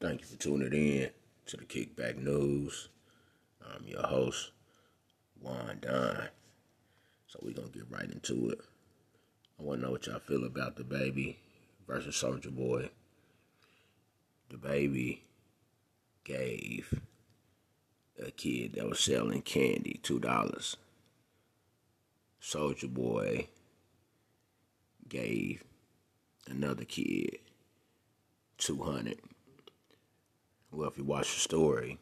Thank you for tuning in to the Kickback News. I'm your host, Juan Don. So we're gonna get right into it. I wanna know what y'all feel about DaBaby versus Soulja Boy. DaBaby gave a kid that was selling candy two dollars. Soulja Boy gave another kid two hundred. Well, if you watch the story,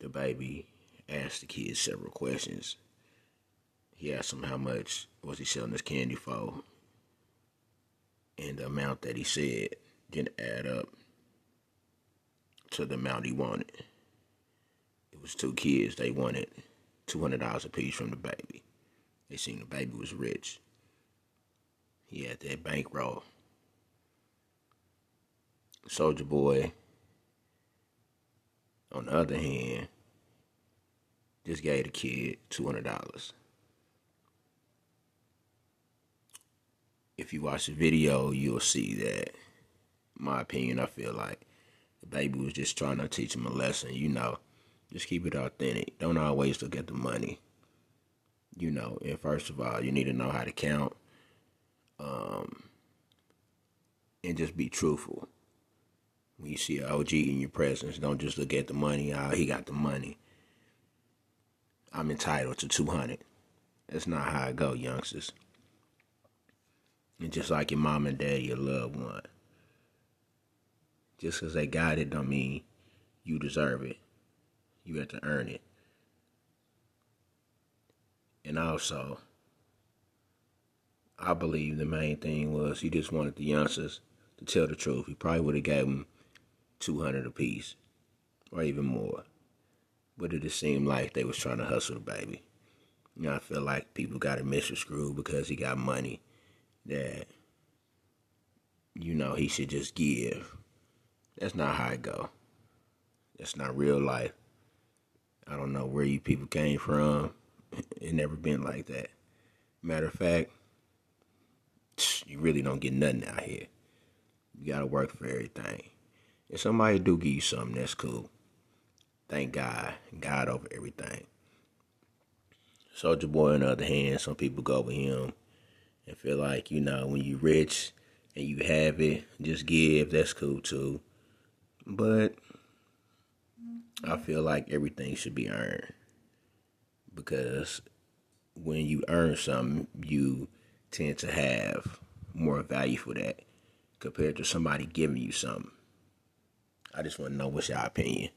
DaBaby asked the kid several questions. He asked him how much was he selling this candy for, and the amount that he said didn't add up to the amount he wanted. It was two kids. They wanted two hundred dollars apiece from DaBaby. They seen DaBaby was rich. He had that bankroll. Soulja Boy, on the other hand, just gave the kid two hundred dollars. If you watch the video, you'll see that. My opinion, I feel like DaBaby was just trying to teach him a lesson. You know, just keep it authentic. Don't always look at the money. You know, and first of all, you need to know how to count. Um, and just be truthful. You see an OG in your presence, don't just look at the money. Oh, he got the money. I'm entitled to 200. That's not how it go, youngsters. And just like your mom and dad, your loved one. Just because they got it don't mean you deserve it. You have to earn it. And also, I believe the main thing was he just wanted the youngsters to tell the truth. He probably would have gave them 200 apiece or even more. But it just seemed like they was trying to hustle DaBaby. You know, I feel like people got a Mr. Screw because he got money that, you know, he should just give. That's not how it go. That's not real life. I don't know where you people came from. It never been like that. Matter of fact, you really don't get nothing out here. You gotta work for everything. If somebody do give you something, that's cool. Thank God. God over everything. Soulja Boy, on the other hand, some people go with him and feel like, you know, when you rich and you have it, just give, that's cool too. But I feel like everything should be earned. Because when you earn something, you tend to have more value for that compared to somebody giving you something. I just want to know what's your opinion.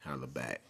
Holla back.